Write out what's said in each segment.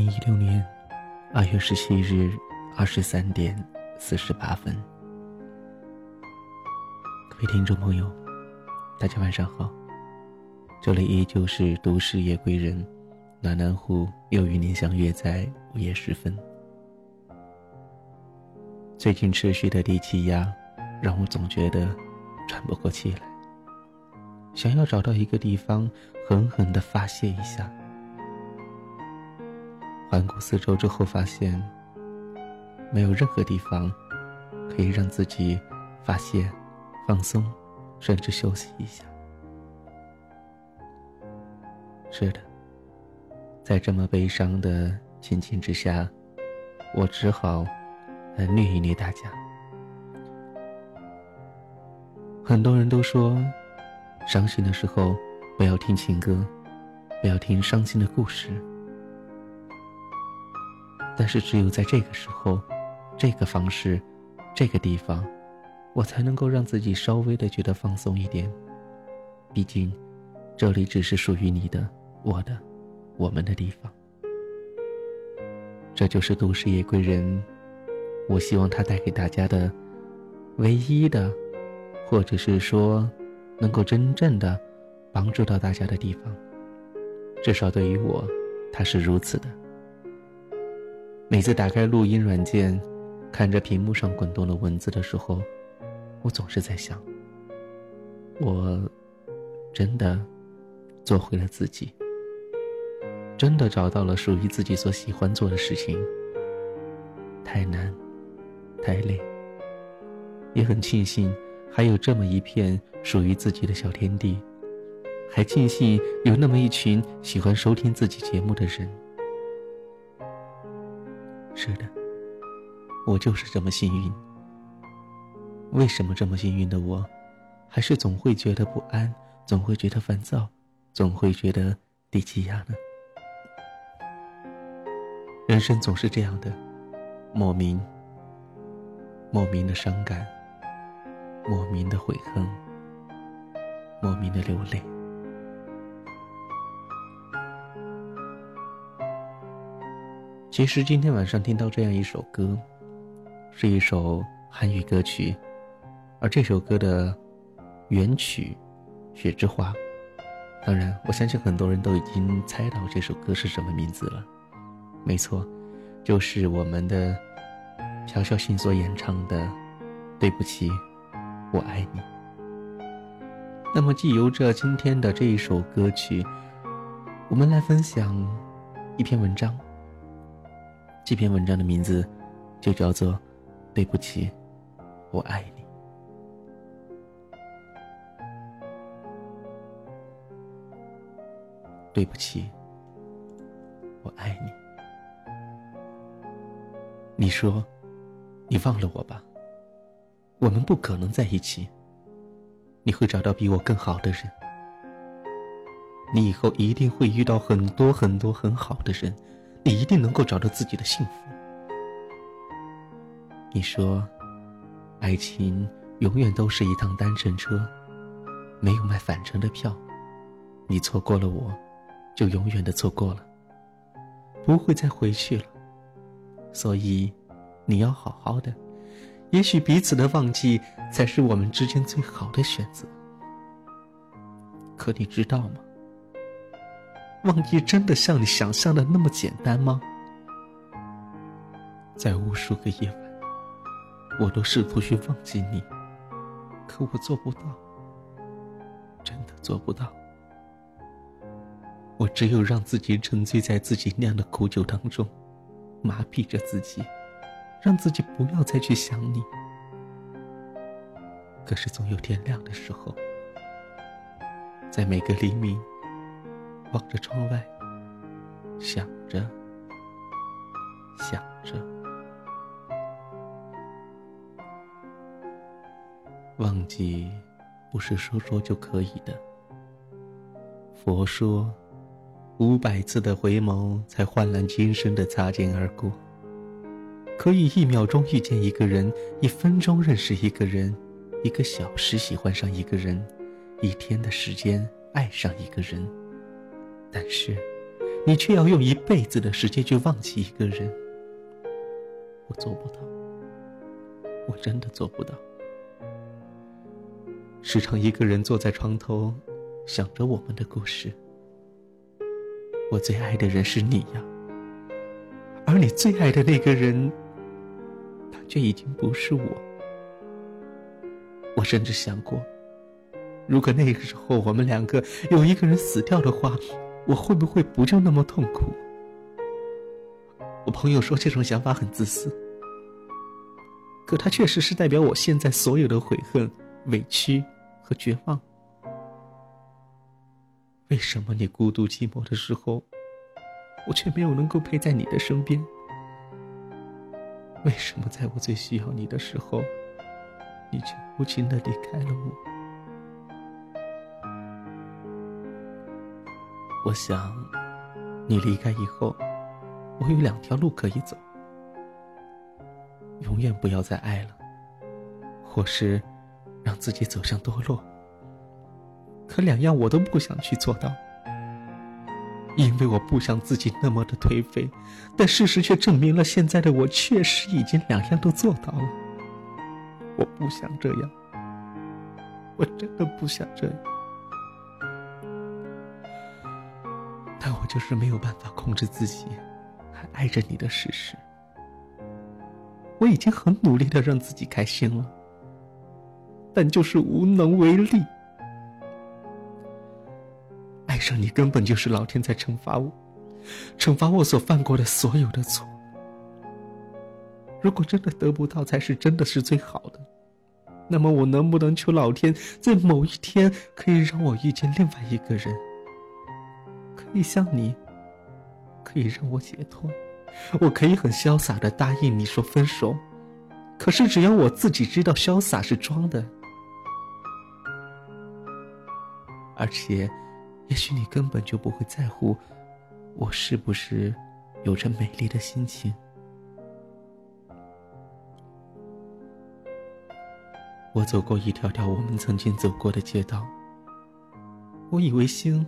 零一六年二月十七日二十三点四十八分，各位听众朋友，大家晚上好。这里依旧是都市夜归人，暖暖户又与您相约在午夜时分。最近持续的低气压，让我总觉得喘不过气来，想要找到一个地方狠狠的发泄一下。环顾四周之后，发现没有任何地方可以让自己发泄、放松，甚至休息一下。是的，在这么悲伤的情境之下，我只好来虐一虐大家。很多人都说，伤心的时候不要听情歌，不要听伤心的故事。但是只有在这个时候，这个方式，这个地方，我才能够让自己稍微的觉得放松一点。毕竟，这里只是属于你的、我的、我们的地方。这就是都市夜归人，我希望他带给大家的唯一的，或者是说，能够真正的帮助到大家的地方。至少对于我，他是如此的。每次打开录音软件，看着屏幕上滚动的文字的时候，我总是在想：我真的做回了自己，真的找到了属于自己所喜欢做的事情。太难，太累，也很庆幸还有这么一片属于自己的小天地，还庆幸有那么一群喜欢收听自己节目的人。是的，我就是这么幸运。为什么这么幸运的我，还是总会觉得不安，总会觉得烦躁，总会觉得低气压呢？人生总是这样的，莫名、莫名的伤感，莫名的悔恨，莫名的流泪。其实今天晚上听到这样一首歌，是一首韩语歌曲，而这首歌的原曲《雪之花》，当然，我相信很多人都已经猜到这首歌是什么名字了。没错，就是我们的朴孝信所演唱的《对不起，我爱你》。那么，既由着今天的这一首歌曲，我们来分享一篇文章。这篇文章的名字就叫做《对不起，我爱你》。对不起，我爱你。你说，你忘了我吧？我们不可能在一起。你会找到比我更好的人。你以后一定会遇到很多很多很好的人。你一定能够找到自己的幸福。你说，爱情永远都是一趟单程车，没有卖返程的票。你错过了我，就永远的错过了，不会再回去了。所以，你要好好的。也许彼此的忘记，才是我们之间最好的选择。可你知道吗？忘记真的像你想象的那么简单吗？在无数个夜晚，我都试图去忘记你，可我做不到，真的做不到。我只有让自己沉醉在自己酿的苦酒当中，麻痹着自己，让自己不要再去想你。可是总有天亮的时候，在每个黎明。望着窗外，想着，想着，忘记不是说说就可以的。佛说，五百次的回眸才换来今生的擦肩而过。可以一秒钟遇见一个人，一分钟认识一个人，一个小时喜欢上一个人，一天的时间爱上一个人。但是，你却要用一辈子的时间去忘记一个人。我做不到，我真的做不到。时常一个人坐在床头，想着我们的故事。我最爱的人是你呀，而你最爱的那个人，他却已经不是我。我甚至想过。如果那个时候我们两个有一个人死掉的话，我会不会不就那么痛苦？我朋友说这种想法很自私，可它确实是代表我现在所有的悔恨、委屈和绝望。为什么你孤独寂寞的时候，我却没有能够陪在你的身边？为什么在我最需要你的时候，你却无情的离开了我？我想，你离开以后，我有两条路可以走：永远不要再爱了，或是让自己走向堕落。可两样我都不想去做到，因为我不想自己那么的颓废。但事实却证明了，现在的我确实已经两样都做到了。我不想这样，我真的不想这样。就是没有办法控制自己，还爱着你的事实。我已经很努力的让自己开心了，但就是无能为力。爱上你根本就是老天在惩罚我，惩罚我所犯过的所有的错。如果真的得不到才是真的是最好的，那么我能不能求老天在某一天可以让我遇见另外一个人？你像你，可以让我解脱，我可以很潇洒的答应你说分手。可是只要我自己知道潇洒是装的，而且，也许你根本就不会在乎我是不是有着美丽的心情。我走过一条条我们曾经走过的街道，我以为心。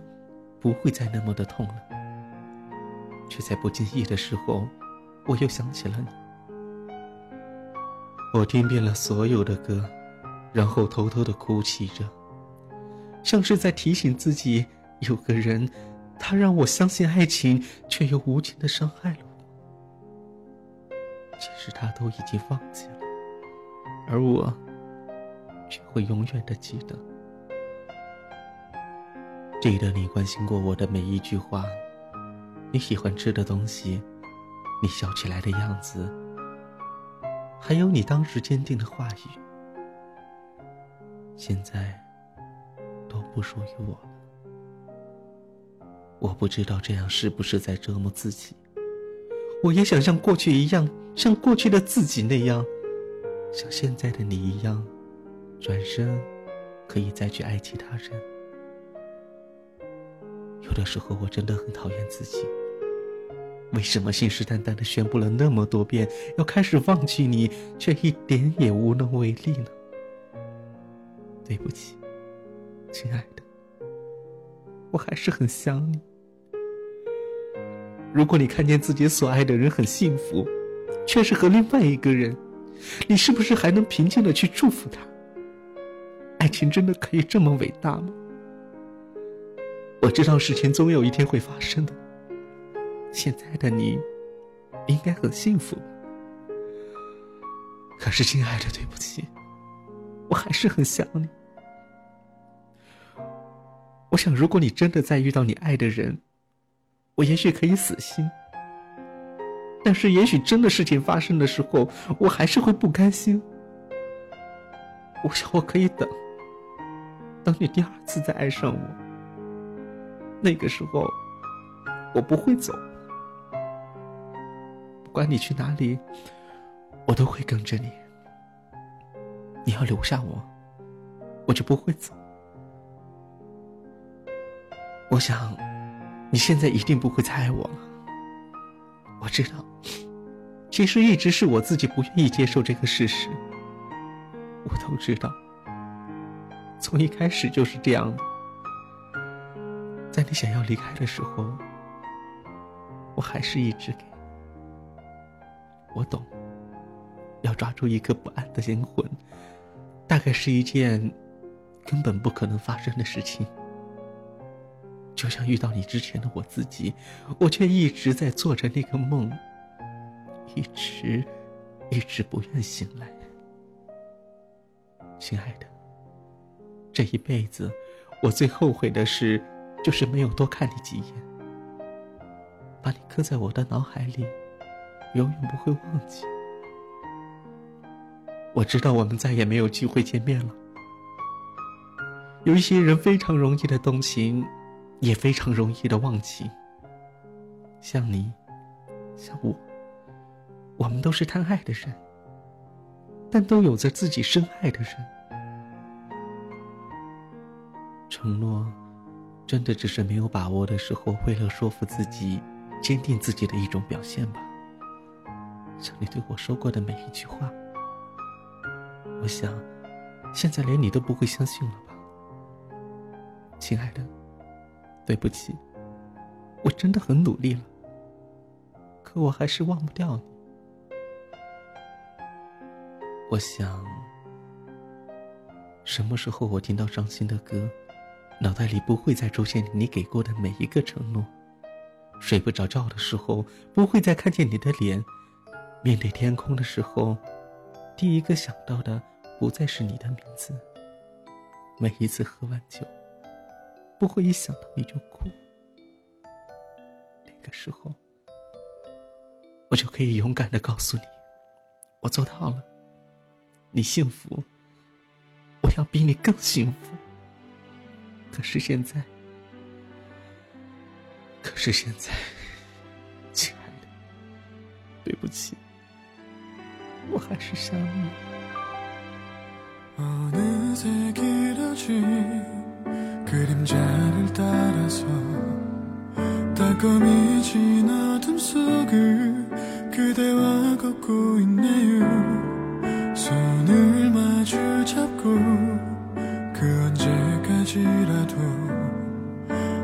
不会再那么的痛了，却在不经意的时候，我又想起了你。我听遍了所有的歌，然后偷偷的哭泣着，像是在提醒自己，有个人，他让我相信爱情，却又无情的伤害了我。其实他都已经放弃了，而我，却会永远的记得。记得你关心过我的每一句话，你喜欢吃的东西，你笑起来的样子，还有你当时坚定的话语，现在都不属于我了。我不知道这样是不是在折磨自己。我也想像过去一样，像过去的自己那样，像现在的你一样，转身可以再去爱其他人。有的时候我真的很讨厌自己，为什么信誓旦旦的宣布了那么多遍要开始忘记你，却一点也无能为力呢？对不起，亲爱的，我还是很想你。如果你看见自己所爱的人很幸福，却是和另外一个人，你是不是还能平静的去祝福他？爱情真的可以这么伟大吗？我知道事情总有一天会发生的。现在的你，应该很幸福。可是，亲爱的，对不起，我还是很想你。我想，如果你真的再遇到你爱的人，我也许可以死心。但是，也许真的事情发生的时候，我还是会不甘心。我想，我可以等，等你第二次再爱上我。那个时候，我不会走。不管你去哪里，我都会跟着你。你要留下我，我就不会走。我想，你现在一定不会再爱我了。我知道，其实一直是我自己不愿意接受这个事实。我都知道，从一开始就是这样。在你想要离开的时候，我还是一直给。我懂，要抓住一个不安的灵魂，大概是一件根本不可能发生的事情。就像遇到你之前的我自己，我却一直在做着那个梦，一直，一直不愿醒来。亲爱的，这一辈子，我最后悔的事，就是没有多看你几眼，把你刻在我的脑海里，永远不会忘记。我知道我们再也没有机会见面了。有一些人非常容易的动情。也非常容易的忘记。像你，像我，我们都是贪爱的人，但都有着自己深爱的人。承诺，真的只是没有把握的时候，为了说服自己，坚定自己的一种表现吧。像你对我说过的每一句话，我想，现在连你都不会相信了吧，亲爱的。对不起，我真的很努力了，可我还是忘不掉你。我想，什么时候我听到伤心的歌，脑袋里不会再出现你给过的每一个承诺；睡不着觉的时候，不会再看见你的脸；面对天空的时候，第一个想到的不再是你的名字。每一次喝完酒。不会一想到你就哭，那个时候，我就可以勇敢的告诉你，我做到了。你幸福，我要比你更幸福。可是现在，可是现在，亲爱的，对不起，我还是想你。 언제까지라도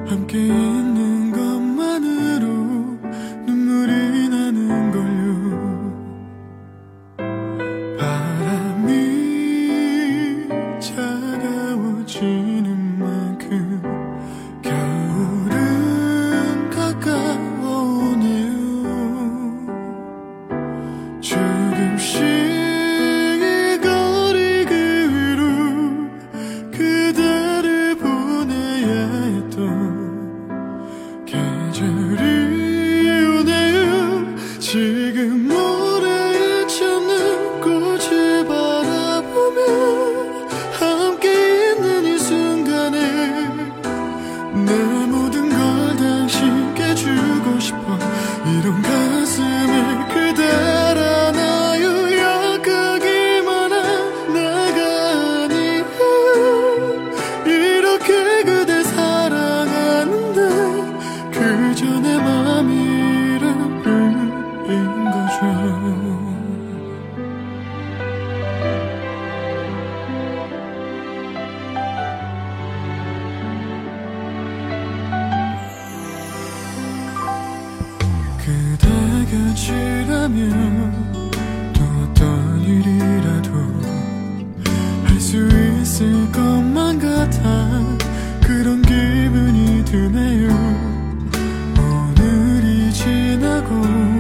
함께 있는 空。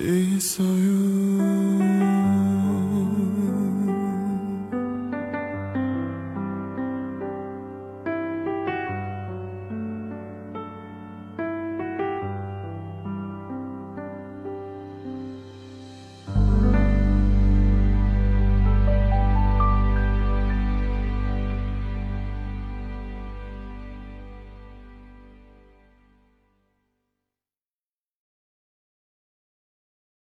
있어요.